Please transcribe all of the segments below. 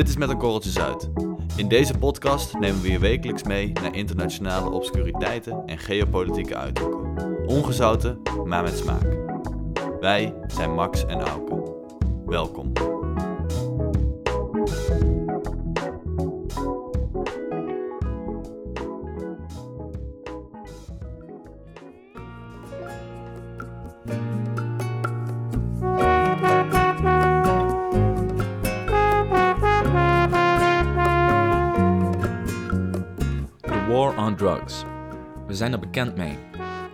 Dit is Met een Korreltje Zuid. In deze podcast nemen we je wekelijks mee naar internationale obscuriteiten en geopolitieke uithoeken. Ongezouten, maar met smaak. Wij zijn Max en Auke. Welkom. Zijn er bekend mee.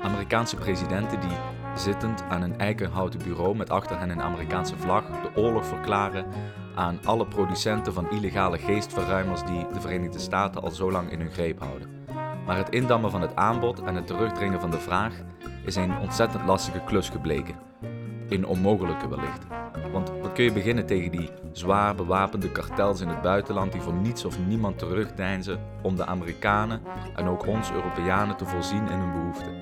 Amerikaanse presidenten die zittend aan een eikenhouten bureau met achter hen een Amerikaanse vlag de oorlog verklaren aan alle producenten van illegale geestverruimers die de Verenigde Staten al zo lang in hun greep houden. Maar het indammen van het aanbod en het terugdringen van de vraag is een ontzettend lastige klus gebleken. Een onmogelijke wellicht. Want kun je beginnen tegen die zwaar bewapende kartels in het buitenland die voor niets of niemand terugdeinzen om de Amerikanen en ook ons Europeanen te voorzien in hun behoeften?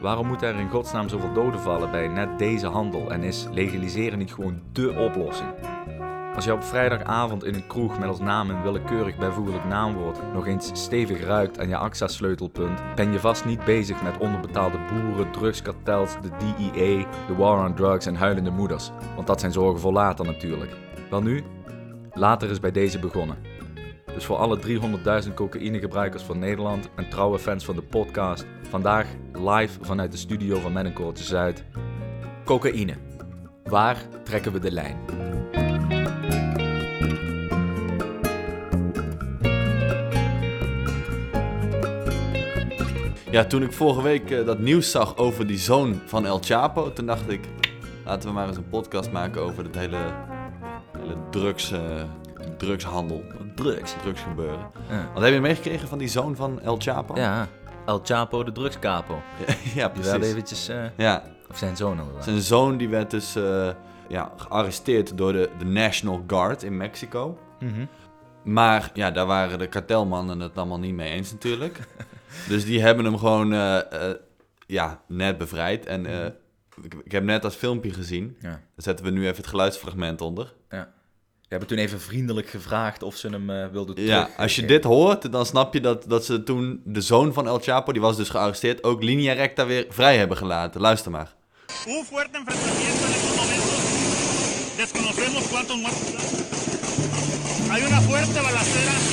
Waarom moet er in godsnaam zoveel doden vallen bij net deze handel en is legaliseren niet gewoon dé oplossing? Als je op vrijdagavond in een kroeg met als naam een willekeurig bijvoeglijk naamwoord nog eens stevig ruikt aan je AXA-sleutelpunt, ben je vast niet bezig met onderbetaalde boeren, drugskartels, de DEA, de war on drugs en huilende moeders. Want dat zijn zorgen voor later natuurlijk. Wel nu, later is bij deze begonnen. Dus voor alle 300.000 cocaïnegebruikers van Nederland en trouwe fans van de podcast, vandaag live vanuit de studio van Mennekoortje Zuid. Cocaïne. Waar trekken we de lijn? Ja, toen ik vorige week eh, dat nieuws zag over die zoon van El Chapo, toen dacht ik, laten we maar eens een podcast maken over het hele, hele drugs, eh, drugshandel. Drugs. Drugsgebeuren. Ja. Wat heb je meegekregen van die zoon van El Chapo? Ja, El Chapo, de drugscapo. ja precies. eventjes, eh, Ja, of zijn zoon inderdaad. zijn zoon die werd dus ja, gearresteerd door de, de National Guard in Mexico. Mhm. Maar ja, daar waren de kartelmannen het allemaal niet mee eens natuurlijk. dus die hebben hem gewoon eh, eh, ja, net bevrijd. En eh, ik, ik heb net dat filmpje gezien. Ja. Daar zetten we nu even het geluidsfragment onder. We hebben toen even vriendelijk gevraagd of ze hem eh, wilden terug. Ja, als je dit hoort, dan snap je dat, dat ze toen de zoon van El Chapo, die was dus gearresteerd, ook linea recta weer vrij hebben gelaten. Luister maar. Hubo fuerte enfrentamiento en estos momentos. Desconocemos cuántos muertos. Hay una fuerte balacera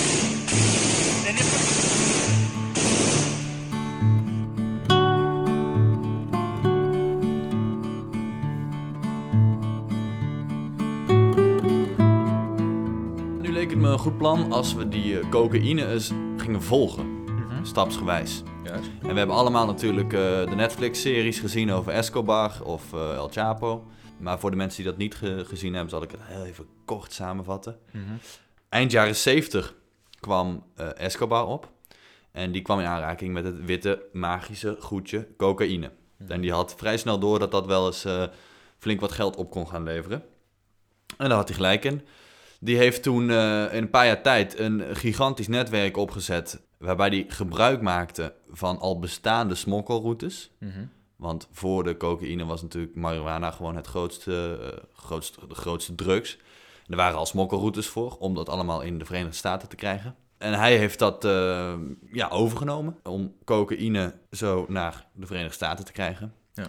me een goed plan als we die eh, cocaïne eens gingen volgen, Mhm. stapsgewijs. Juist. En we hebben allemaal natuurlijk eh, de Netflix-series gezien over Escobar of eh, El Chapo. Maar voor de mensen die dat niet ge- gezien hebben, zal ik het heel even kort samenvatten. Mhm. Eind jaren 70 kwam Escobar op. En die kwam in aanraking met het witte magische goedje cocaïne. En die had vrij snel door dat dat wel eens flink wat geld op kon gaan leveren. En daar had hij gelijk in. Die heeft toen eh, in een paar jaar tijd een gigantisch netwerk opgezet. Waarbij hij gebruik maakte van al bestaande smokkelroutes. Mhm. Want voor de cocaïne was natuurlijk marihuana gewoon het grootste, eh, grootste, de grootste drugs. Er waren al smokkelroutes voor, om dat allemaal in de Verenigde Staten te krijgen. En hij heeft dat eh, ja, overgenomen om cocaïne zo naar de Verenigde Staten te krijgen. Een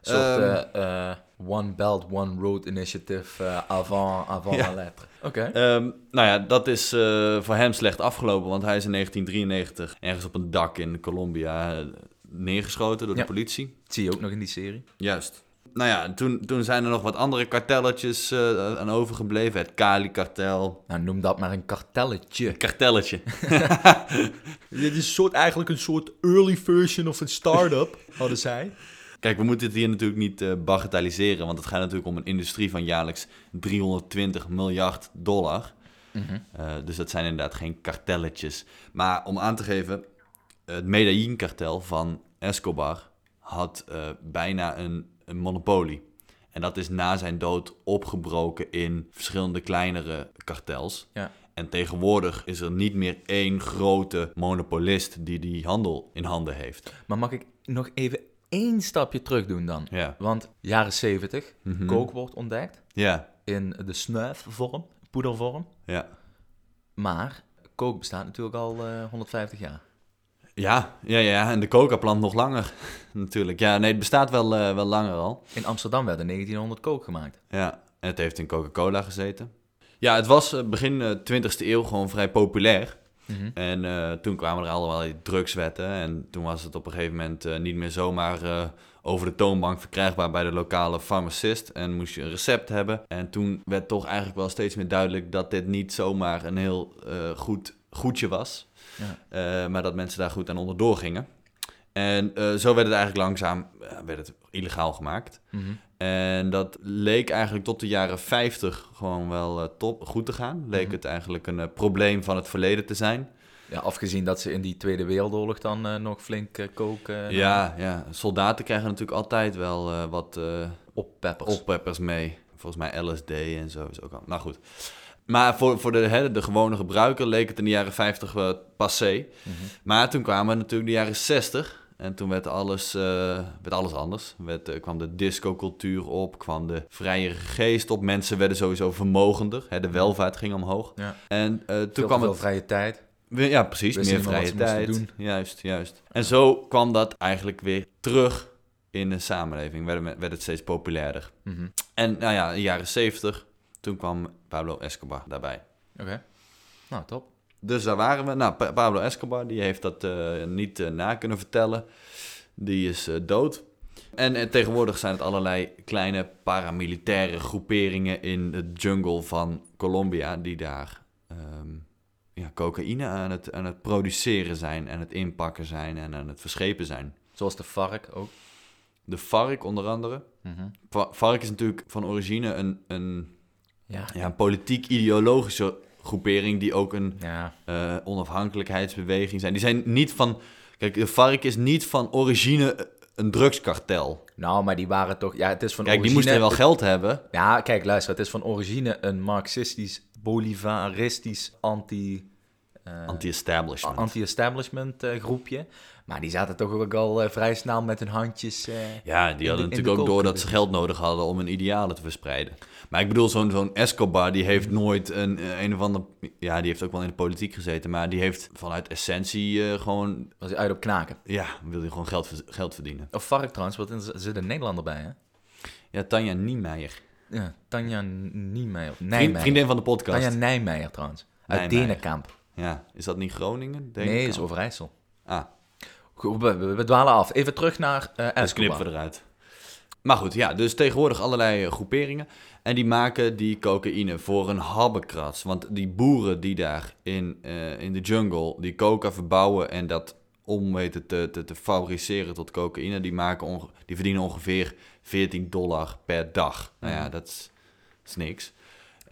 soort Ehm. One Belt, One Road Initiative eh, avant, avant Ja. la lettre. Oké. Ehm, nou ja, dat is eh, voor hem slecht afgelopen, want hij is in 1993 ergens op een dak in Colombia eh, neergeschoten door Ja. de politie. Dat zie je ook nog in die serie. Juist. Nou ja, toen, toen zijn er nog wat andere kartelletjes eh, aan overgebleven. Het Kali-kartel. Nou, noem dat maar een kartelletje. Kartelletje. Dit is een soort, eigenlijk een soort early version of een start-up, hadden zij. Kijk, we moeten het hier natuurlijk niet eh, bagatelliseren, want het gaat natuurlijk om een industrie van jaarlijks 320 miljard dollar. Eh, dus dat zijn inderdaad geen kartelletjes. Maar om aan te geven, het Medellin-kartel van Escobar had eh, bijna een, een monopolie. En dat is na zijn dood opgebroken in verschillende kleinere kartels. Ja. En tegenwoordig is er niet meer één grote monopolist die die handel in handen heeft. Maar mag ik nog even één stapje terug doen dan? Ja. Want jaren 70, Mhm. kook wordt ontdekt Ja, in de snuifvorm, poedervorm. ja. Maar kook bestaat natuurlijk al eh 150 jaar. Ja, ja, ja. En de coca-plant nog langer, natuurlijk. Ja, nee, het bestaat wel, eh, wel langer al. In Amsterdam werd in 1900 kook gemaakt. Ja, en het heeft in Coca-Cola gezeten. Ja, het was eh, begin eh, 20e eeuw gewoon vrij populair. Mhm. En eh, toen kwamen er allerlei drugswetten. En toen was het op een gegeven moment eh, niet meer zomaar eh, over de toonbank verkrijgbaar bij de lokale farmacist. En moest je een recept hebben. En toen werd toch eigenlijk wel steeds meer duidelijk dat dit niet zomaar een heel goed goedje was. Ja. Maar dat mensen daar goed aan onderdoor gingen. En zo werd het eigenlijk langzaam werd het illegaal gemaakt. Mhm. En dat leek eigenlijk tot de jaren 50 gewoon wel eh, top, goed te gaan. Leek Mhm. het eigenlijk een eh, probleem van het verleden te zijn. Ja, afgezien dat ze in die Tweede Wereldoorlog dan eh, nog flink kook eh, ja, ja, soldaten krijgen natuurlijk altijd wel wat oppeppers. oppeppers mee. Volgens mij LSD en zo is ook al. Nou goed. Maar voor, voor de, hè, de gewone gebruiker leek het in de jaren 50 wel passé. Mhm. Maar toen kwamen natuurlijk de jaren 60. En toen werd alles, eh, werd alles anders. Werd, eh, kwam de discocultuur op, kwam de vrije geest op. Mensen werden sowieso vermogender. Hè, de welvaart ging omhoog. Ja. En eh, toen kwam veel het... vrije tijd. Ja, precies. Meer vrije wat ze tijd. Juist, juist. En zo kwam dat eigenlijk weer terug in de samenleving. Werd, het- werd het steeds populairder. Mhm. En nou ja, in de jaren 70, toen kwam Pablo Escobar daarbij. Oké. Nou, top. Dus daar waren we. Nou, Pa- Pablo Escobar, die heeft dat eh, niet eh, na kunnen vertellen. Die is eh, dood. En tegenwoordig zijn het allerlei kleine paramilitaire groeperingen in de jungle van Colombia... die daar ehm, ja, cocaïne aan het, aan het produceren zijn... en het inpakken zijn en aan het verschepen zijn. Zoals de vark ook. De FARC onder andere. FARC is natuurlijk van origine een, een, Ja. ja, een politiek-ideologische groepering... die ook een Ja. eh, onafhankelijkheidsbeweging zijn. Die zijn niet van... Kijk, de FARC is niet van origine een drugskartel. Nou, maar die waren toch... Ja, het is van Kijk, die moesten wel geld hebben. Ja, kijk, luister. Het is van origine een marxistisch, bolivaristisch, anti... eh, Anti-establishment. anti-establishment eh, groepje. Maar die zaten toch ook al eh, vrij snel met hun handjes... ja, die de- hadden de natuurlijk ook door dat ze geld nodig hadden om hun idealen te verspreiden. Maar ik bedoel, zo'n zo'n Escobar, die heeft nooit een, een of ander... Ja, die heeft ook wel in de politiek gezeten, maar die heeft vanuit essentie gewoon... was hij uit op knaken. Ja, wil hij gewoon geld, geld verdienen. Of vark trouwens, want er zit een Nederlander bij, hè? Ja, Tanja Niemeyer. Ja, Tanja Niemeyer. Nijmeijer. vriendin van de podcast. Tanja Nijmeijer trouwens. Uit Nijmeijer. Denenkamp. Ja, is dat niet Groningen? Denk Nee, ik is. Overijssel. Ah, Goed, we, we- we dwalen af. Even terug naar eh Dus knippen we eruit. Maar goed, ja, dus tegenwoordig allerlei eh, groeperingen. En die maken die cocaïne voor een habbekrats. Want die boeren die daar in, eh, in de jungle die coca verbouwen en dat om weten te, te, te fabriceren tot cocaïne, die, maken die verdienen ongeveer 14 dollar per dag. Nou ja, dat is, dat is niks.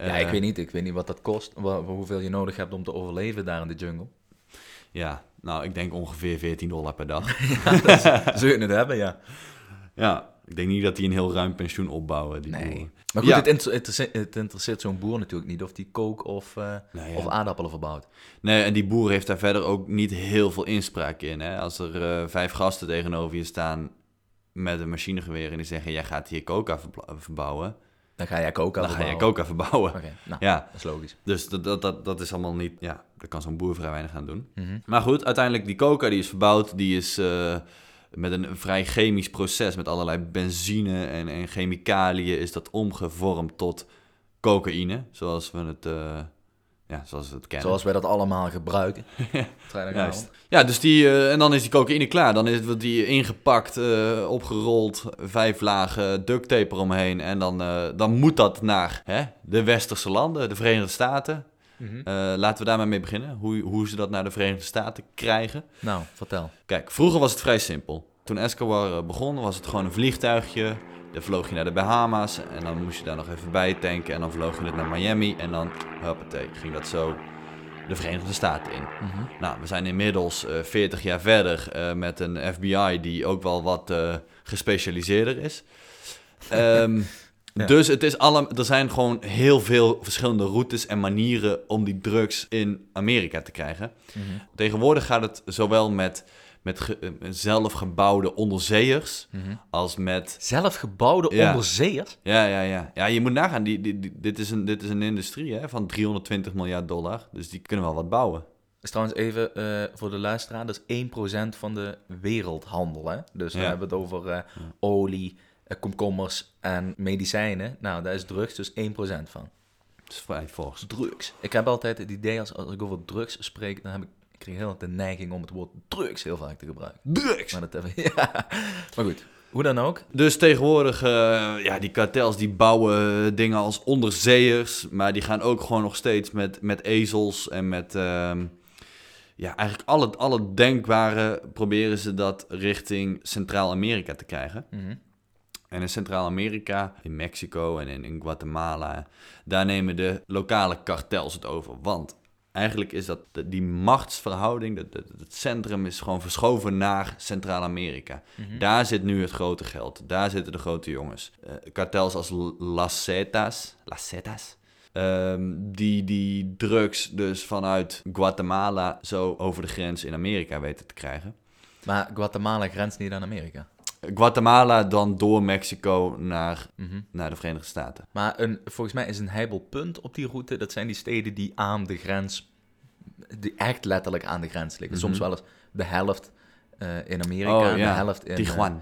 Ja, Eh, ik weet niet. Ik weet niet wat dat kost. hoeveel je nodig hebt om te overleven daar in de jungle. Ja, nou, ik denk ongeveer 14 dollar per dag. Zul je het hebben, ja. ja, ik denk niet dat die een heel ruim pensioen opbouwen, die Nee. boeren. Maar goed, Ja. het, inter- interesseert, het interesseert zo'n boer natuurlijk niet of die kook of, eh, Nou ja. of aardappelen verbouwt. Nee, en die boer heeft daar verder ook niet heel veel inspraak in. Hè? Als er eh, vijf gasten tegenover je staan met een machinegeweer en die zeggen: Jij gaat hier coca verbouwen, Dan ga jij dan ga je coca verbouwen. Nou, Ja, dat is logisch. dus dat, dat, dat, dat is allemaal niet. Ja, daar kan zo'n boer vrij weinig aan doen. Mhm. Maar goed, uiteindelijk die coca die is verbouwd, die is eh, met een vrij chemisch proces, met allerlei benzine en, en chemicaliën, is dat omgevormd tot cocaïne, zoals we het, eh, ja, zoals we het kennen. Zoals wij dat allemaal gebruiken. Juist. Ja, dus die, eh, en dan is die cocaïne klaar. Dan is het die ingepakt, eh, opgerold, vijf lagen duct tape eromheen. En dan, eh, dan moet dat naar hè, de westerse landen, de Verenigde Staten. Mhm. Laten we daar maar mee beginnen. Hoe, hoe ze dat naar de Verenigde Staten krijgen. Nou, vertel. Kijk, vroeger was het vrij simpel. Toen Escobar begon, was het gewoon een vliegtuigje. Dan vloog je naar de Bahama's en dan moest je daar nog even bij tanken. En dan vloog je het naar Miami en dan, hoppatee, ging dat zo de Verenigde Staten in. Mhm. Nou, we zijn inmiddels eh 40 jaar verder eh, met een FBI die ook wel wat eh, gespecialiseerder is. Ehm, Ja. Dus het is alle, er zijn gewoon heel veel verschillende routes en manieren om die drugs in Amerika te krijgen. Mhm. Tegenwoordig gaat het zowel met met ge- eh, zelfgebouwde onderzeeërs Mhm. als met... Zelfgebouwde Ja. onderzeeërs? Ja, ja, ja. Ja, je moet nagaan, die, die, die- dit, is een, dit is een industrie hè, van 320 miljard dollar. Dus die kunnen wel wat bouwen. is trouwens even eh, voor de luisteraar, dat is 1% van de wereldhandel. Hè? Dus we hebben het over eh, olie, komkommers en medicijnen. Nou, daar is drugs dus 1% van. Dat is vrij fors. Drugs. Ik heb altijd het idee, als, als ik over drugs spreek, dan heb ik, ik krijg heel de neiging om het woord drugs heel vaak te gebruiken. Drugs! Maar, dat hebben, ja. maar goed, hoe dan ook. Dus tegenwoordig, eh, ja, die kartels die bouwen dingen als onderzeeërs, maar die gaan ook gewoon nog steeds met, met ezels en met, ehm, ja, eigenlijk alle, alle denkbare proberen ze dat richting Centraal-Amerika te krijgen. Mhm. En in Centraal-Amerika, in Mexico en in, in Guatemala, daar nemen de lokale kartels het over. Want eigenlijk is dat die machtsverhouding, dat- dat- het centrum is gewoon verschoven naar Centraal-Amerika. Daar zit nu het grote geld, daar zitten de grote jongens. Eh, kartels als Las Zetas, Las Zetas, ehm, die die drugs dus vanuit Guatemala zo over de grens in Amerika weten te krijgen. Maar Guatemala grenst niet aan Amerika. Guatemala dan door Mexico naar, Mhm. naar de Verenigde Staten. Maar een, volgens mij is een heibelpunt op die route, dat zijn die steden die aan de grens, die echt letterlijk aan de grens liggen. Soms wel eens de helft eh, in Amerika en de helft in... eh, Tijuana.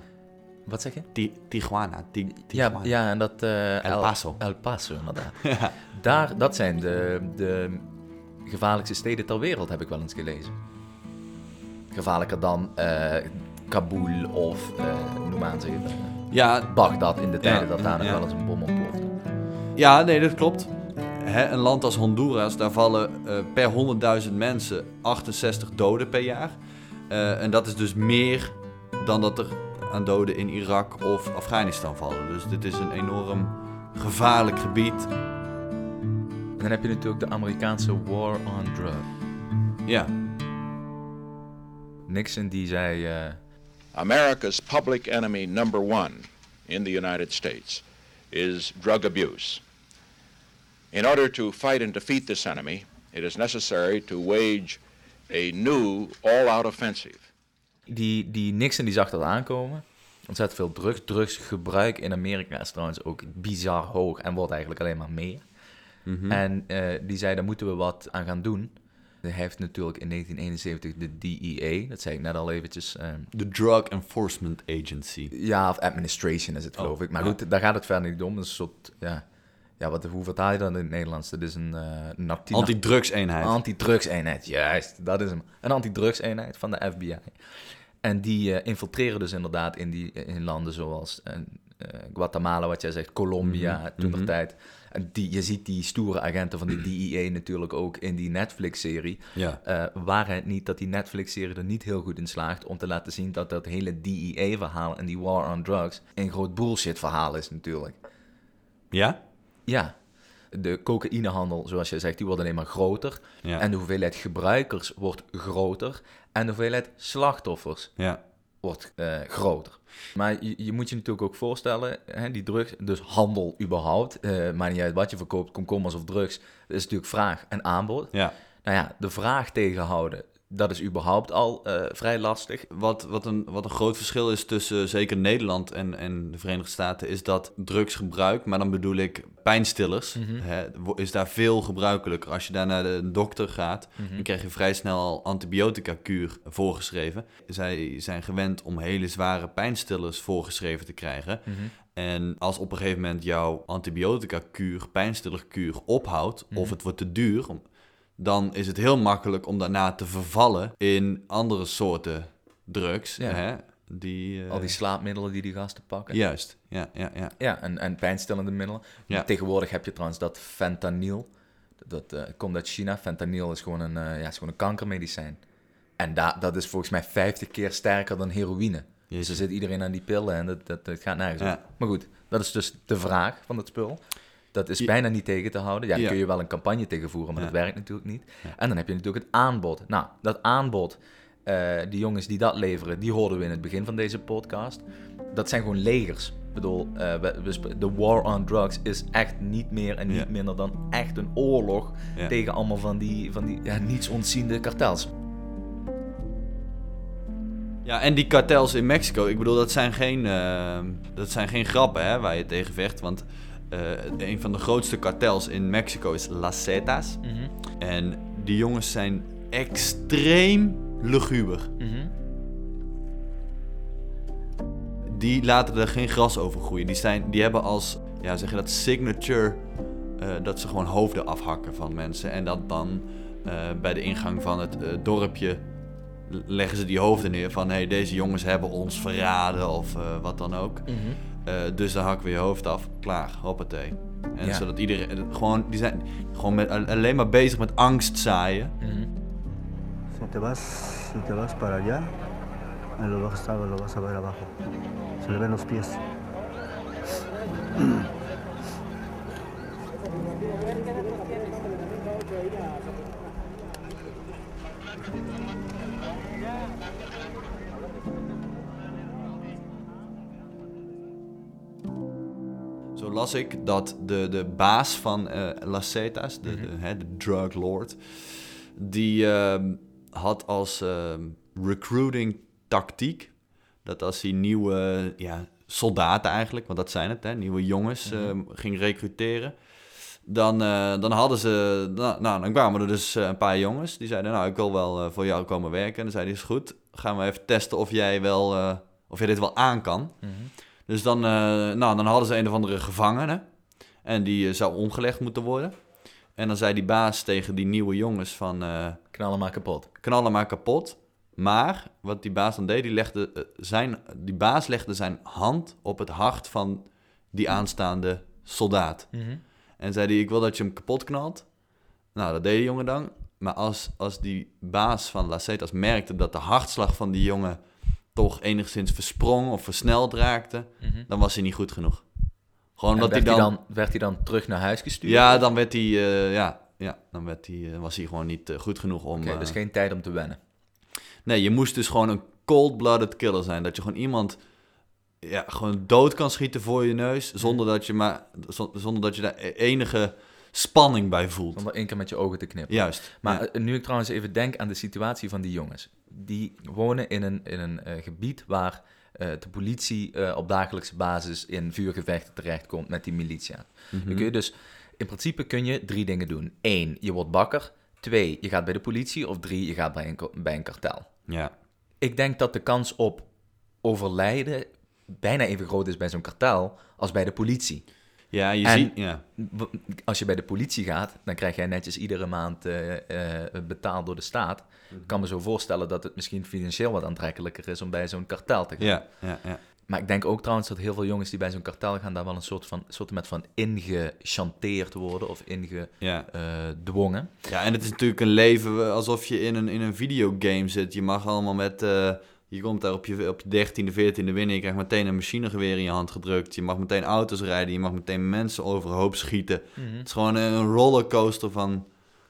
wat zeg je? Ti- Tijuana. Ti- Ja, Tijuana. ja, en dat... eh, El Paso. El Paso, inderdaad. Daar, dat zijn de, de gevaarlijkste steden ter wereld, heb ik wel eens gelezen. Gevaarlijker dan eh, Kabul of, eh noem maar eens even, eh, Ja, Bagdad in de tijden dat daar nog wel eens een bom ontplofte. ja, nee, dat klopt. Hè, een land als Honduras, daar vallen eh, per 100.000 mensen 68 doden per jaar. Eh, en dat is dus meer dan dat er aan doden in Irak of Afghanistan vallen. Dus dit is een enorm gevaarlijk gebied. En dan heb je natuurlijk de Amerikaanse war on drugs. Ja, Nixon die zei, America's public enemy number one in the United States is drug abuse. In order to fight and defeat this enemy, it is necessary to wage a new all-out offensive. die, die Nixon die zag dat aankomen. Ontzettend veel drugs. Drugsgebruik in Amerika is trouwens ook bizar hoog en wordt eigenlijk alleen maar meer. En eh, die zei, daar moeten we wat aan gaan doen. Hij heeft natuurlijk in 1971 de DEA, dat zei ik net al eventjes. eh, de Drug Enforcement Agency. ja, of administration is het geloof ik. Maar ja. goed, daar gaat het verder niet om. Dat is een soort, ja, ja wat, hoe vertaal je dat in het Nederlands? Dat is een uh, Antidrugseenheid. Antidrugseenheid, juist, dat is hem. Een antidrugseenheid van de FBI. En die eh, infiltreren dus inderdaad in, die, in landen zoals eh, Guatemala, wat jij zegt, Colombia, toen de tijd. En die, je ziet die stoere agenten van de DEA natuurlijk ook in die Netflix-serie. Ja. Eh, waar het niet dat die Netflix-serie er niet heel goed in slaagt om te laten zien dat dat hele DEA-verhaal en die war on drugs een groot bullshit-verhaal is natuurlijk. Ja? Ja, de cocaïnehandel, zoals je zegt, die wordt alleen maar groter. Ja. En de hoeveelheid gebruikers wordt groter. En de hoeveelheid slachtoffers Ja. wordt eh, groter. Maar je, je moet je natuurlijk ook voorstellen, hè, die drugs, dus handel überhaupt, eh maakt niet uit wat je verkoopt, komkommers of drugs, dat is natuurlijk vraag en aanbod. Ja. Nou ja, de vraag tegenhouden, dat is überhaupt al eh, vrij lastig. Wat, wat, een, wat een groot verschil is tussen zeker Nederland en, en de Verenigde Staten, is dat drugsgebruik, maar dan bedoel ik pijnstillers, hè, wo- is daar veel gebruikelijker. Als je daar naar de dokter gaat, dan krijg je vrij snel al antibiotica-kuur voorgeschreven. Zij zijn gewend om hele zware pijnstillers voorgeschreven te krijgen. En als op een gegeven moment jouw antibiotica-kuur, pijnstillerkuur ophoudt, of het wordt te duur, dan is het heel makkelijk om daarna te vervallen in andere soorten drugs. Ja. Hè? Die, eh, Al die slaapmiddelen die die gasten pakken. Juist, ja, ja, ja. Ja, en, en pijnstillende middelen. Ja. Tegenwoordig heb je trouwens dat fentanyl. Dat eh, komt uit China. Fentanyl is gewoon een, eh, ja, is gewoon een kankermedicijn. En da dat is volgens mij 50 keer sterker dan heroïne. Dus er zit iedereen aan die pillen en dat, dat, dat gaat nergens Ja. Maar goed, dat is dus de vraag van het spul. Dat is bijna niet tegen te houden. Ja, daar kun je wel een campagne tegen voeren, maar dat werkt natuurlijk niet. En dan heb je natuurlijk het aanbod. Nou, dat aanbod, eh, die jongens die dat leveren, die hoorden we in het begin van deze podcast. Dat zijn gewoon legers. Ik bedoel, eh, de war on drugs is echt niet meer en niet Ja. minder dan echt een oorlog Ja. tegen allemaal van die, van die ja, niets ontziende kartels. Ja, en die kartels in Mexico, ik bedoel, dat zijn geen, eh, dat zijn geen grappen hè, waar je tegen vecht. Want een van de grootste kartels in Mexico is Las Zetas. En die jongens zijn extreem luguber. Die laten er geen gras over groeien. Die, zijn, die hebben als, ja, zeg je dat, signature, eh, dat ze gewoon hoofden afhakken van mensen. En dat dan eh, bij de ingang van het eh, dorpje leggen ze die hoofden neer van... hé, hey, deze jongens hebben ons verraden of eh, wat dan ook. Eh, dus dan hakken we je hoofd af. Klaar, hoppatee. En Ja. zodat iedereen... Gewoon, die zijn gewoon met, alleen maar bezig met angst zaaien. Si te vas, si te vas para allá, en lo vas a, lo vas a ver abajo. Se le ven los pies. las ik dat de, de baas van eh Las Zetas, de, de, hè, de drug lord, die ehm, had als ehm, recruiting tactiek dat als hij nieuwe ja, soldaten eigenlijk, want dat zijn het, hè, nieuwe jongens ehm, ging recruteren, dan, eh, dan hadden ze, nou, nou, dan kwamen er dus eh, een paar jongens die zeiden, nou ik wil wel eh, voor jou komen werken. En dan zei hij, is goed, gaan we even testen of jij wel, eh, of jij dit wel aan kan. Dus dan, eh, nou, dan hadden ze een of andere gevangene. En die eh, zou omgelegd moeten worden. En dan zei die baas tegen die nieuwe jongens van... eh Knallen maar kapot. knallen maar kapot. Maar wat die baas dan deed, die, legde, zijn, die baas legde zijn hand op het hart van die aanstaande soldaat. En zei hij, ik wil dat je hem kapot knalt. Nou, dat deed die jongen dan. Maar als, als die baas van La Cetas merkte dat de hartslag van die jongen toch enigszins versprong of versneld raakte, dan was hij niet goed genoeg. Gewoon En werd, hij hij dan... werd hij dan terug naar huis gestuurd? Ja, dan werd hij, eh, ja, ja, dan werd hij, eh, was hij gewoon niet eh, goed genoeg om... Oké, dus geen tijd om te wennen. Nee, je moest dus gewoon een cold-blooded killer zijn. Dat je gewoon iemand ja, gewoon dood kan schieten voor je neus, zonder dat je, maar, zo- zonder dat je daar e- enige spanning bij voelt. Zonder één keer met je ogen te knippen. Juist. Maar ja. eh, nu ik trouwens even denk aan de situatie van die jongens. Die wonen in een, in een eh, gebied waar eh, de politie op dagelijkse basis in vuurgevechten terechtkomt met die militia. Dan kun je dus, in principe kun je drie dingen doen. Eén, je wordt bakker. Twee, je gaat bij de politie. Of drie, je gaat bij een, bij een kartel. ja. Ik denk dat de kans op overlijden bijna even groot is bij zo'n kartel als bij de politie. Ja, je En- ziet... Ja. Als je bij de politie gaat, dan krijg jij netjes iedere maand eh, eh, betaald door de staat. Ik kan me zo voorstellen dat het misschien financieel wat aantrekkelijker is om bij zo'n kartel te gaan. Ja, ja, ja. Maar ik denk ook trouwens dat heel veel jongens die bij zo'n kartel gaan, daar wel een soort van, soort met van ingechanteerd worden of Ja. ingedwongen. ja, en het is natuurlijk een leven alsof je in een, in een videogame zit. Je mag allemaal met... eh, je komt daar op je, op je 13e, 14e winnen. Je krijgt meteen een machinegeweer in je hand gedrukt. Je mag meteen auto's rijden. Je mag meteen mensen overhoop schieten. Het is gewoon een rollercoaster van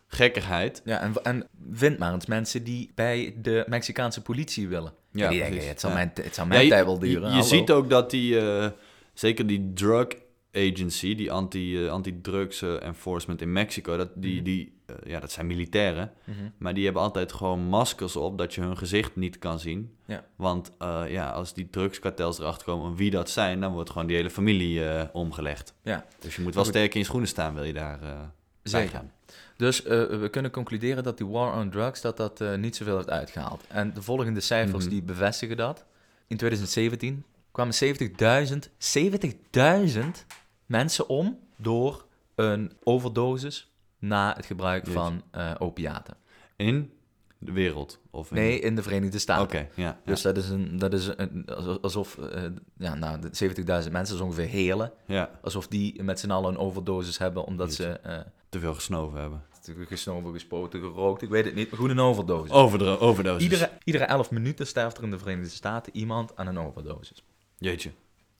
gekkigheid. Ja, en, en vind maar eens mensen die bij de Mexicaanse politie willen. Ja, Ja, die denken, het zal Ja. mijn, het zal Ja, mijn je- tijd wel je- duren. Je, hallo. ziet ook dat die, eh, zeker die drug agency, die anti, eh, anti-drugs eh, enforcement in Mexico, dat, die, Mhm. die, ja, dat zijn militairen. Maar die hebben altijd gewoon maskers op, dat je hun gezicht niet kan zien. Ja. Want eh, ja, als die drugskartels erachter komen wie dat zijn, dan wordt gewoon die hele familie eh, omgelegd. Ja, Dus je moet wel sterk in je schoenen staan, wil je daar eh bij Zeker. gaan. Dus eh, we kunnen concluderen dat die war on drugs dat dat eh, niet zoveel heeft uitgehaald. En de volgende cijfers Mhm. die bevestigen dat. In 2017 kwamen 70.000 70.000 mensen om door een overdosis na het gebruik Jeetje. van eh, opiaten. In de wereld? Of in... Nee, in de Verenigde Staten. Oké, ja. Dus dat is, een, dat is een, alsof, eh, ja, nou, de 70.000 mensen, is ongeveer hele, ja. alsof die met z'n allen een overdosis hebben omdat ze eh, te veel gesnoven hebben. gesnoven, gespoten, gerookt, ik weet het niet, maar goed een overdosis. Over overdosis. Iedere, iedere 11 minuten sterft er in de Verenigde Staten iemand aan een overdosis. Jeetje.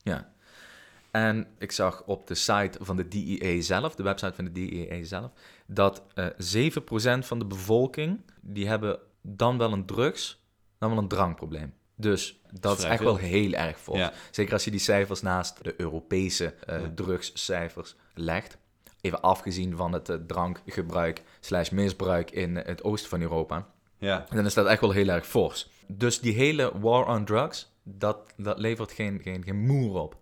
Ja. En ik zag op de site van de DEA zelf, de website van de DEA zelf, dat eh 7% van de bevolking, die hebben dan wel een drugs, dan wel een drankprobleem. Dus dat is echt veel. wel heel erg vol. Ja. Zeker als je die cijfers naast de Europese eh, Ja. drugscijfers legt. Even afgezien van het eh, drankgebruik slash misbruik in het oosten van Europa. Ja. dan is dat echt wel heel erg fors. Dus die hele war on drugs, dat, dat levert geen, geen, geen moer op.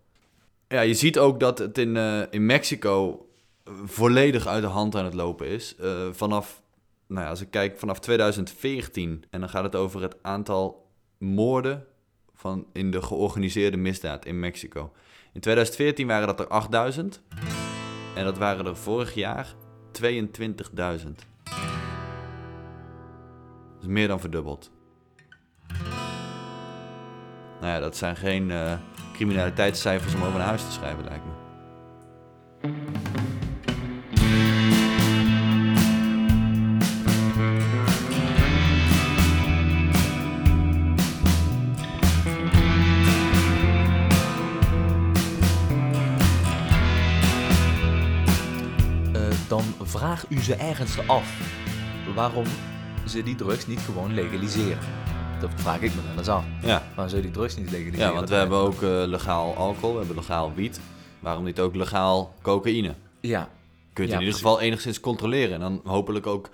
Ja, je ziet ook dat het in, eh, in Mexico volledig uit de hand aan het lopen is. Eh, vanaf, nou ja, als ik kijk, vanaf 2014. En dan gaat het over het aantal moorden van in de georganiseerde misdaad in Mexico. In 2014 waren dat er 8000. En dat waren er vorig jaar 22.000. Dat is meer dan verdubbeld. Nou ja, dat zijn geen eh, criminaliteitscijfers om over naar huis te schrijven, lijkt me. Eh, dan vraag u ze ergens af waarom ze die drugs niet gewoon legaliseren. Dat vraag ik me dan eens af. Ja, Waarom zou die drugs niet legaliseren? ja want we hebben ook eh, legaal alcohol, we hebben legaal wiet. Waarom niet ook legaal cocaïne? Ja, Kun je Ja, in ieder geval enigszins controleren. En dan hopelijk ook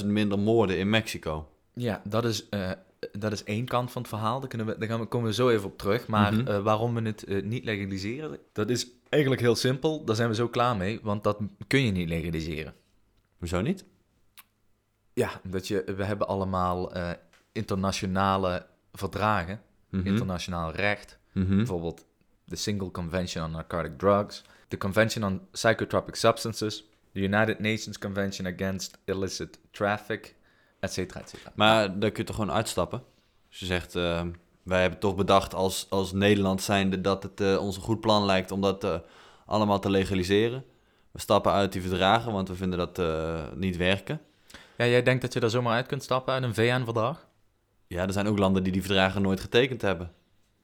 20.000 minder moorden in Mexico. ja dat, is, eh, dat is één kant van het verhaal. Daar, kunnen we, daar gaan we, komen we zo even op terug. Maar Mhm. eh, waarom we het niet legaliseren, dat is eigenlijk heel simpel. Daar zijn we zo klaar mee, want dat kun je niet legaliseren. Hoezo niet? Ja, dat je, we hebben allemaal internationale verdragen, Mhm. internationaal recht. Mhm. Bijvoorbeeld de Single Convention on Narcotic Drugs, de Convention on Psychotropic Substances, de United Nations Convention Against Illicit Traffic, et cetera, et cetera. Maar daar kun je toch gewoon uitstappen? Je zegt, eh, wij hebben toch bedacht als, als Nederland zijnde dat het eh, ons een goed plan lijkt om dat eh, allemaal te legaliseren. We stappen uit die verdragen, want we vinden dat niet werken. Ja, jij denkt dat je daar zomaar uit kunt stappen uit een VN-verdrag? Ja, er zijn ook landen die die verdragen nooit getekend hebben.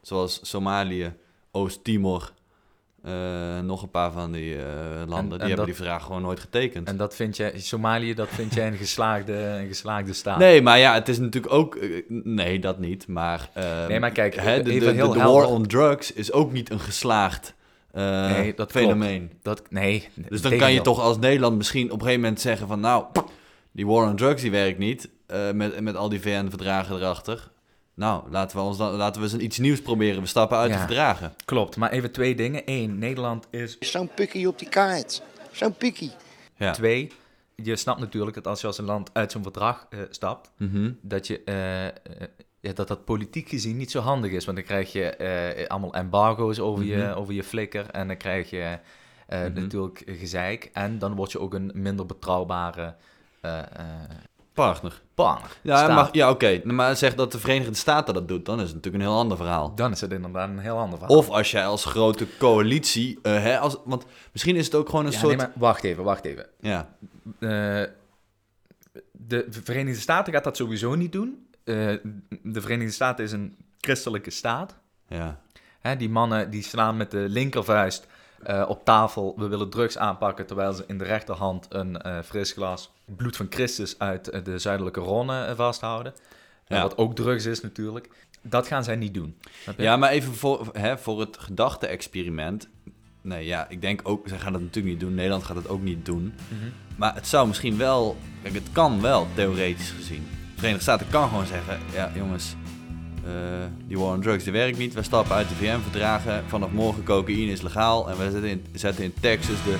Zoals Somalië, Oost-Timor, eh, nog een paar van die eh, landen. en die hebben dat- die verdragen gewoon nooit getekend. En dat vind jij, Somalië, dat vind jij een geslaagde, een geslaagde staat? Nee, maar ja, het is natuurlijk ook... eh, nee, dat niet, maar... eh, Nee, maar kijk, hè, de, de, even de, heel de helder. war on drugs is ook niet een geslaagd Nee, dat fenomeen. Dat, nee. Dus dan kan je toch als Nederland misschien op een gegeven moment zeggen van... Nou, die war on drugs die werkt niet, eh, met, met al die VN-verdragen erachter. Nou, laten we, ons dan, laten we eens iets nieuws proberen. We stappen uit Ja. de verdragen. Klopt, maar even twee dingen. Eén, Nederland is Zo'n pikkie op die kaart. Zo'n pikkie. Ja. Twee, je snapt natuurlijk dat als je als een land uit zo'n verdrag eh, stapt, Mhm. dat, je, eh, ja, dat dat politiek gezien niet zo handig is. Want dan krijg je eh, allemaal embargo's over, je, Mhm. over je flikker en dan krijg je eh, Mhm. natuurlijk gezeik. En dan word je ook een minder betrouwbare Partner. partner. Ja, mag, ja oké. Maar zeg dat de Verenigde Staten dat doet, dan is het natuurlijk een heel ander verhaal. Dan is het inderdaad een heel ander verhaal. Of als jij als grote coalitie, eh, hè, als, want misschien is het ook gewoon een ja, soort... nee, maar wacht even, wacht even. Ja, Eh, de Verenigde Staten gaat dat sowieso niet doen. Eh, de Verenigde Staten is een christelijke staat. ja. Hè, die mannen die slaan met de linkervuist eh, op tafel. We willen drugs aanpakken, terwijl ze in de rechterhand een eh, fris glas bloed van Christus uit eh, de zuidelijke Ronne eh, vasthouden. Ja. Wat ook drugs is natuurlijk. Dat gaan zij niet doen. Ja, maar even voor, hè, voor het gedachte-experiment. Nee, ja, ik denk ook, zij gaan dat natuurlijk niet doen. Nederland gaat het ook niet doen. Mhm. Maar het zou misschien wel, kijk, het kan wel, theoretisch gezien. De Verenigde Staten kan gewoon zeggen, ja jongens, die war on drugs, die werkt niet. We stappen uit de VN-verdragen. Vanaf morgen cocaïne is legaal. En we zetten in, zetten in Texas de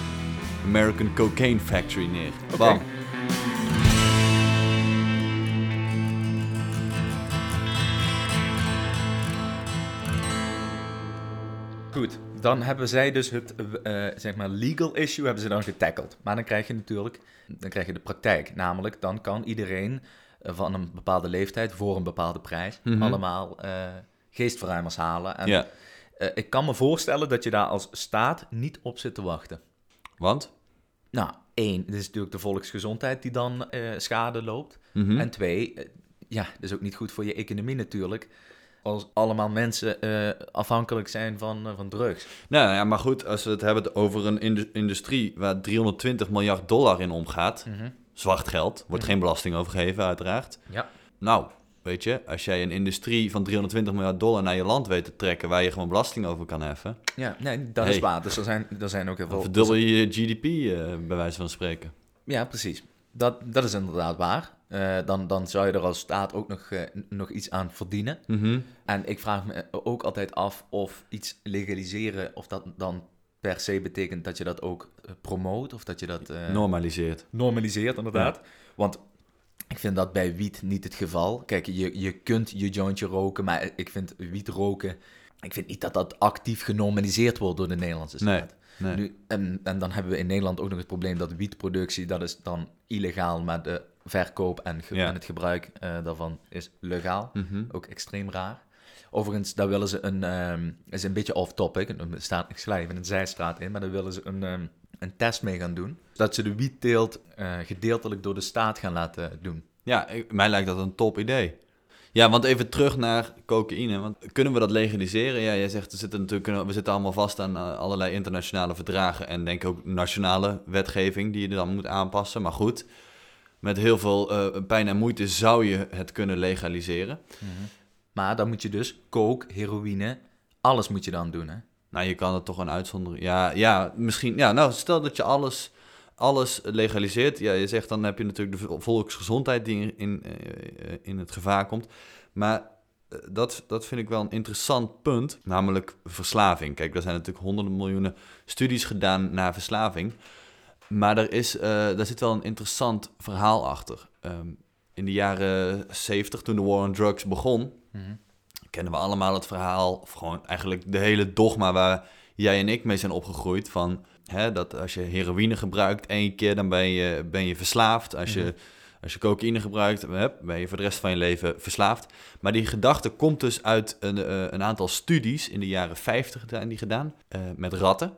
American Cocaine Factory neer. Bam. Goed, dan hebben zij dus het eh, zeg maar legal issue hebben ze dan getackled. Maar dan krijg je natuurlijk dan krijg je de praktijk. Namelijk, dan kan iedereen eh, van een bepaalde leeftijd voor een bepaalde prijs Mhm. allemaal eh, geestverruimers halen. En Ja, eh, ik kan me voorstellen dat je daar als staat niet op zit te wachten. want? Nou, één, het is natuurlijk de volksgezondheid die dan eh, schade loopt. Mhm. En twee, ja, dat is ook niet goed voor je economie natuurlijk. Als allemaal mensen afhankelijk zijn van, van drugs. Nou ja, maar goed, als we het hebben over een indu- industrie waar 320 miljard dollar in omgaat, zwart geld, wordt geen belasting over gegeven uiteraard. Ja. Nou, weet je, als jij een industrie van 320 miljard dollar naar je land weet te trekken waar je gewoon belasting over kan heffen, Ja, nee, dat Hey. is waar. Dus er zijn, er zijn ook heel veel... verdubbel je je GDP, eh, bij wijze van spreken. Ja, precies. Dat, dat is inderdaad waar. eh, dan, dan zou je er als staat ook nog, eh, nog iets aan verdienen. Mhm. En ik vraag me ook altijd af of iets legaliseren, of dat dan per se betekent dat je dat ook eh, promoot, of dat je dat eh, Normaliseert. normaliseert, inderdaad. Want ik vind dat bij wiet niet het geval. Kijk, je, je kunt je jointje roken, maar ik vind wiet roken... Ik vind niet dat dat actief genormaliseerd wordt door de Nederlandse staat. nee. Nu, en, en dan hebben we in Nederland ook nog het probleem dat wietproductie, dat is dan illegaal, maar de verkoop en, ge- Ja. en het gebruik eh, daarvan is legaal. Mhm. Ook extreem raar. Overigens, daar willen ze een, ehm is een beetje off-topic, staat, ik sla even een zijstraat in, maar daar willen ze een, ehm, een test mee gaan doen. Dat ze de wietteelt eh, gedeeltelijk door de staat gaan laten doen. Ja, ik- mij lijkt dat een top idee. Ja, want even terug naar cocaïne. Want kunnen we dat legaliseren? Ja, jij zegt, er zitten natuurlijk, we zitten allemaal vast aan eh, allerlei internationale verdragen. En denk ook nationale wetgeving die je dan moet aanpassen. Maar goed, met heel veel eh, pijn en moeite zou je het kunnen legaliseren. Maar dan moet je dus coke, heroïne, alles moet je dan doen, hè? Nou, je kan het toch een uitzondering. Ja, ja, misschien. Ja, nou, stel dat je alles, alles legaliseert. Ja, je zegt dan heb je natuurlijk de vo- volksgezondheid die in, in, eh, in het gevaar komt. Maar eh, dat, dat vind ik wel een interessant punt, namelijk verslaving. Kijk, er zijn natuurlijk honderden miljoenen studies gedaan naar verslaving. Maar er, is, eh, daar zit wel een interessant verhaal achter. Ehm, in de jaren 70, toen de war on drugs begon, kennen we allemaal het verhaal, of gewoon eigenlijk de hele dogma waar jij en ik mee zijn opgegroeid. Van hè, dat als je heroïne gebruikt één keer, dan ben je, ben je verslaafd. Als je, als je cocaïne gebruikt, ben je voor de rest van je leven verslaafd. Maar die gedachte komt dus uit een, eh, een aantal studies in de jaren 50 zijn die gedaan eh, met ratten.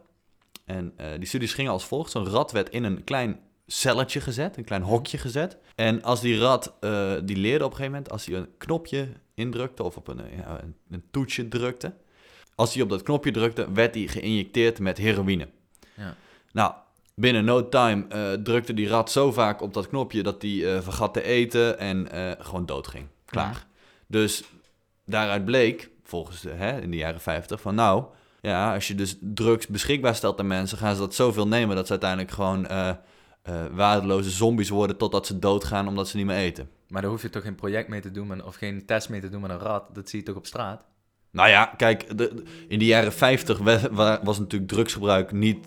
En eh, die studies gingen als volgt. Zo'n rat werd in een klein celletje gezet, een klein hokje gezet. En als die rat, die leerde op een gegeven moment, als hij een knopje indrukte of op een, ja, een, toetsje drukte. Als hij op dat knopje drukte, werd hij geïnjecteerd met heroïne. Ja. Nou, binnen no time eh, drukte die rat zo vaak op dat knopje dat hij eh, vergat te eten en eh, gewoon doodging. Klaar. Dus daaruit bleek, volgens de, hè, in de jaren 50, van nou, ja, als je dus drugs beschikbaar stelt aan mensen, gaan ze dat zoveel nemen dat ze uiteindelijk gewoon eh, waardeloze zombies worden totdat ze doodgaan omdat ze niet meer eten. Maar daar hoef je toch geen project mee te doen met- of geen test mee te doen met een rat. Dat zie je toch op straat? Nou ja, kijk, de, in de jaren 50 we- wa- was natuurlijk drugsgebruik niet,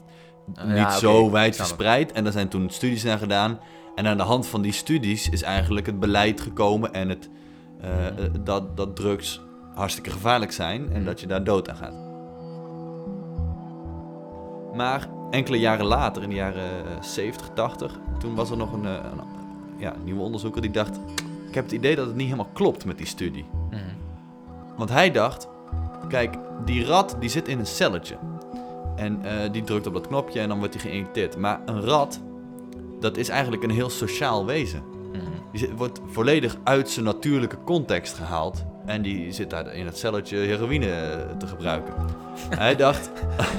Ah, niet ja, oké, zo. En daar zijn toen studies naar gedaan. En aan de hand van die studies is eigenlijk het beleid gekomen en het, eh, eh, dat, dat drugs hartstikke gevaarlijk zijn en dat je daar dood aan gaat. Maar enkele jaren later, in de jaren eh, 70, 80, toen was er nog een, eh, een ja, nieuwe onderzoeker die dacht... Ik heb het idee dat het niet helemaal klopt met die studie. Mhm. Want hij dacht, kijk, die rat die zit in een celletje. En eh, die drukt op dat knopje en dan wordt hij geïnjecteerd. Maar een rat, dat is eigenlijk een heel sociaal wezen. Mhm. Die zit- wordt volledig uit zijn natuurlijke context gehaald. En die zit daar in het celletje heroïne eh, te gebruiken. hij dacht,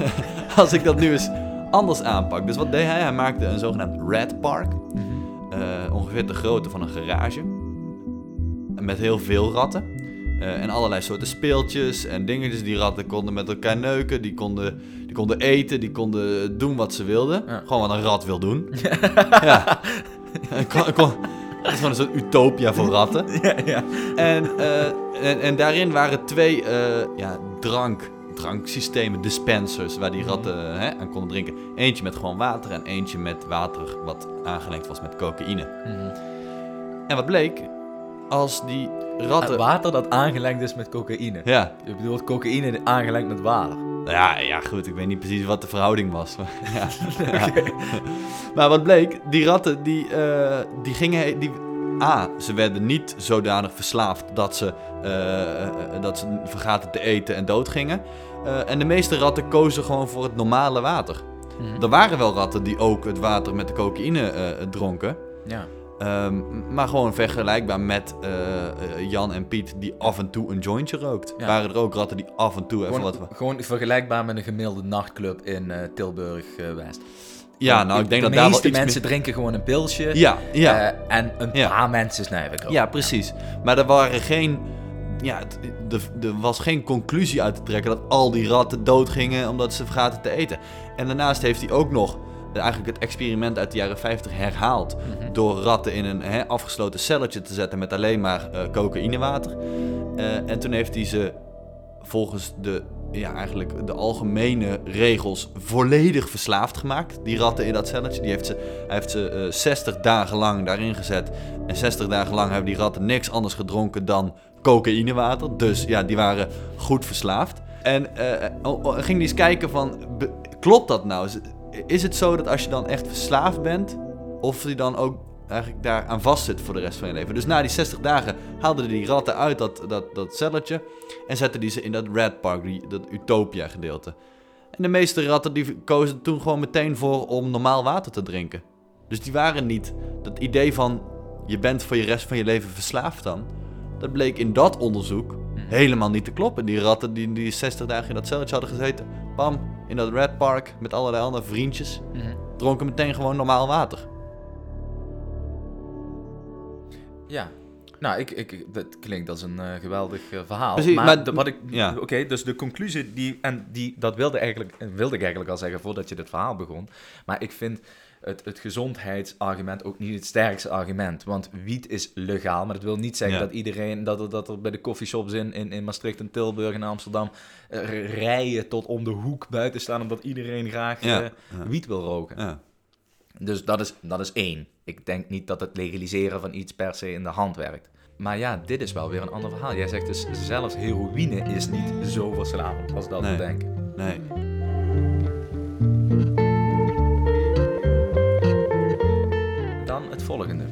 als ik dat nu eens anders aanpak. Dus wat deed hij? Hij maakte een zogenaamd rat park. Eh, ongeveer de grootte van een garage. Met heel veel ratten. Eh, en allerlei soorten speeltjes en dingetjes. Die ratten konden met elkaar neuken. Die konden, die konden eten. Die konden doen wat ze wilden. Ja. Gewoon wat een rat wil doen. ja. En kon- kon- Het is gewoon een soort utopia voor ratten. Ja, ja. En, eh, en, en daarin waren twee ja, drank, dranksystemen, dispensers, waar die ratten hè, aan konden drinken. Eentje met gewoon water en eentje met water wat aangelengd was met cocaïne. En wat bleek? Als die ratten... Het water dat aangelengd is met cocaïne. Ja, Je bedoelt cocaïne aangelengd met water. Ja, ja, goed, ik weet niet precies wat de verhouding was. ja. Ja. Maar wat bleek, die ratten, die, eh, die gingen... Die, A, ze werden niet zodanig verslaafd dat ze, eh, eh, dat ze vergaten te eten en doodgingen. Eh, en de meeste ratten kozen gewoon voor het normale water. Er waren wel ratten die ook het water met de cocaïne dronken. Ja. Ehm, maar gewoon vergelijkbaar met Jan en Piet die af en toe een jointje rookt. Ja. Waren er ook ratten die af en toe even wat... gewoon vergelijkbaar met een gemiddelde nachtclub in Tilburg-West. Ja, nou, ik denk dat de daar wel meeste iets mensen drinken gewoon een pilsje. Ja, ja. eh, en een Ja. paar mensen snuiven ook. Ja, precies. Maar er waren geen. Ja, er- was geen conclusie uit te trekken dat al die ratten doodgingen omdat ze vergaten te eten. En daarnaast heeft hij ook nog eigenlijk het experiment uit de jaren 50 herhaald. Door ratten in een hè, afgesloten celletje te zetten met alleen maar eh, cocaïnewater. Eh, en toen heeft hij ze volgens de, ja, eigenlijk de algemene regels volledig verslaafd gemaakt. Die ratten in dat celletje. Die heeft ze, hij heeft ze eh, 60 dagen lang daarin gezet. En 60 dagen lang hebben die ratten niks anders gedronken dan cocaïnewater. Dus ja, die waren goed verslaafd. En eh, oh, ging die eens kijken van, klopt dat nou? Is- het zo dat als je dan echt verslaafd bent, of je dan ook eigenlijk daar aan vastzit voor de rest van je leven? Dus na die 60 dagen haalden die ratten uit dat, dat, dat celletje en zetten die ze in dat Red Park, die, dat Utopia gedeelte. En de meeste ratten die kozen toen gewoon meteen voor om normaal water te drinken. Dus die waren niet dat idee van je bent voor je rest van je leven verslaafd dan. Dat bleek in dat onderzoek helemaal niet te kloppen. Die ratten die, die 60 dagen in dat celletje hadden gezeten, bam, in dat Red Park met allerlei andere vriendjes, dronken meteen gewoon normaal water. Ja. Nou, ik, ik, dat klinkt als een eh, geweldig eh, verhaal. Precies, maar maar- de- wat ik, ja. Oké, dus de conclusie, die, en die, dat wilde, eigenlijk, wilde ik eigenlijk al zeggen voordat je dit verhaal begon. Maar ik vind het, het gezondheidsargument ook niet het sterkste argument. Want wiet is legaal, maar dat wil niet zeggen Ja. dat iedereen, dat er, dat er bij de coffeeshops in, in, in Maastricht en Tilburg en Amsterdam eh, rijen tot om de hoek buiten staan omdat iedereen graag Ja, eh, wiet wil roken. Ja. Dus dat is, dat is één. Ik denk niet dat het legaliseren van iets per se in de hand werkt. Maar ja, dit is wel weer een ander verhaal. Jij zegt dus zelfs heroïne is niet zo verslavend als dat we Nee. denken. Nee. Dan het volgende.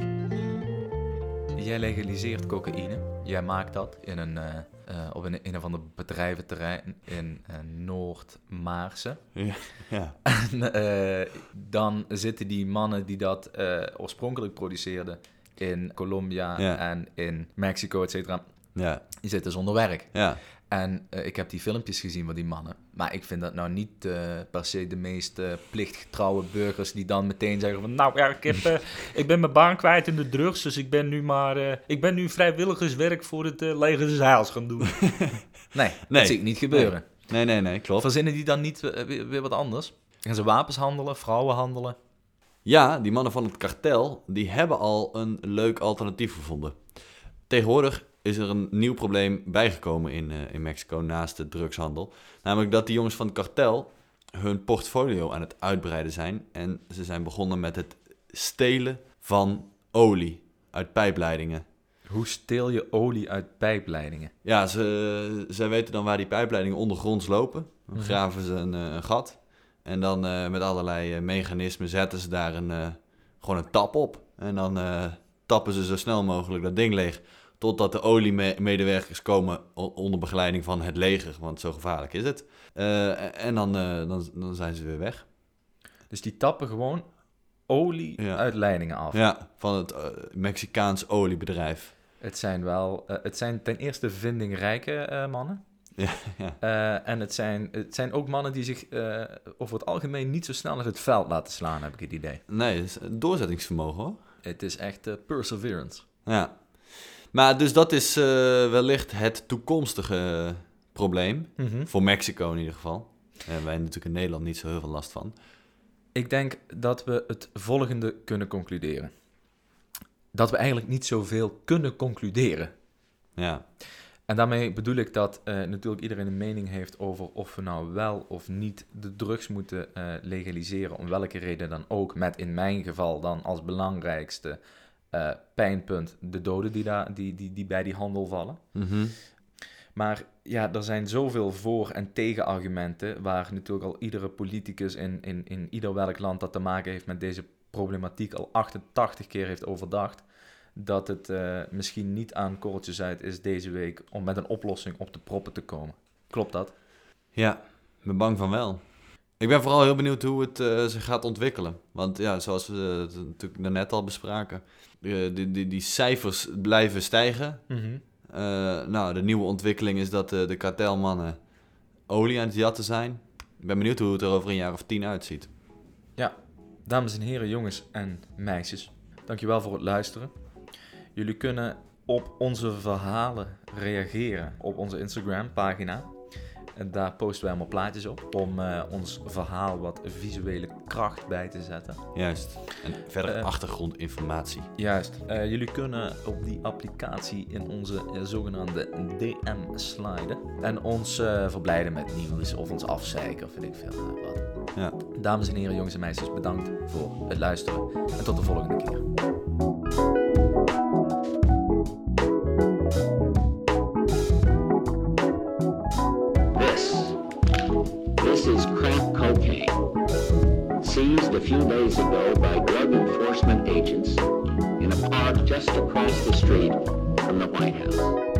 Jij legaliseert cocaïne. Jij maakt dat in een, eh, eh, op een, een of ander bedrijventerrein in eh, Noord-Maarsen. Ja. ja. En, eh, dan zitten die mannen die dat oorspronkelijk produceerden in Colombia Ja. en in Mexico, et cetera, Ja. die zitten zonder werk. Ja. En eh, ik heb die filmpjes gezien van die mannen. Maar ik vind dat nou niet eh, per se de meest eh, plichtgetrouwe burgers die dan meteen zeggen van... Nou ja, ik, heb, ik ben mijn baan kwijt in de drugs, dus ik ben nu maar... ik ben nu vrijwilligerswerk voor het leger des Heils gaan doen. nee, dat Nee. zie ik niet gebeuren. Nee, nee, nee, klopt. Verzinnen die dan niet weer, weer wat anders? Gaan ze wapens handelen, vrouwen handelen? Ja, die mannen van het kartel, die hebben al een leuk alternatief gevonden. Tegenwoordig is er een nieuw probleem bijgekomen in, eh, in Mexico naast de drugshandel. Namelijk dat die jongens van het kartel hun portfolio aan het uitbreiden zijn. En ze zijn begonnen met het stelen van olie uit pijpleidingen. Hoe steel je olie uit pijpleidingen? Ja, ze, zij weten dan waar die pijpleidingen ondergronds lopen. Dan Mhm. graven ze een, eh, een gat. En dan eh, met allerlei mechanismen zetten ze daar een, gewoon een tap op. En dan tappen ze zo snel mogelijk dat ding leeg. Totdat de oliemedewerkers komen onder begeleiding van het leger. Want zo gevaarlijk is het. Eh, en dan, eh, dan, dan zijn ze weer weg. Dus die tappen gewoon olie Ja. uit leidingen af. Ja, van het eh, Mexicaans oliebedrijf. Het zijn wel, het zijn ten eerste vindingrijke eh, mannen. Ja, ja. En het zijn, het zijn ook mannen die zich over het algemeen niet zo snel uit het veld laten slaan, heb ik het idee. Nee, het is doorzettingsvermogen hoor. Het is echt perseverance. Ja. Maar dus dat is eh, wellicht het toekomstige probleem. Voor Mexico in ieder geval. Hebben wij natuurlijk in Nederland niet zo heel veel last van. Ik denk dat we het volgende kunnen concluderen. Dat we eigenlijk niet zoveel kunnen concluderen. Ja, En daarmee bedoel ik dat eh, natuurlijk iedereen een mening heeft over of we nou wel of niet de drugs moeten eh, legaliseren, om welke reden dan ook, met in mijn geval dan als belangrijkste eh, pijnpunt de doden die, daar, die, die, die bij die handel vallen. Mhm. Maar ja, er zijn zoveel voor- en tegenargumenten waar natuurlijk al iedere politicus in, in, in ieder welk land dat te maken heeft met deze problematiek al 88 keer heeft overdacht, dat het eh, misschien niet aan korreltjes uit is deze week om met een oplossing op de proppen te komen. Klopt dat? ja, ik ben bang van wel. Ik ben vooral heel benieuwd hoe het eh, zich gaat ontwikkelen. Want ja, zoals we het natuurlijk daarnet al bespraken, die, die, die, die cijfers blijven stijgen. Eh, nou, de nieuwe ontwikkeling is dat de kartelmannen olie aan het jatten zijn. Ik ben benieuwd hoe het er over een jaar of tien uitziet. Ja, dames en heren, jongens en meisjes, dankjewel voor het luisteren. Jullie kunnen op onze verhalen reageren op onze Instagram-pagina. En daar posten wij allemaal plaatjes op om eh, ons verhaal wat visuele kracht bij te zetten. Juist. En verder Eh. achtergrondinformatie. Juist. Eh, jullie kunnen op die applicatie in onze zogenaamde DM sliden en ons verblijden met nieuws of ons afzeiken of weet ik veel wat. Ja. Dames en heren, jongens en meisjes, bedankt voor het luisteren en tot de volgende keer. Just across the street from the White House.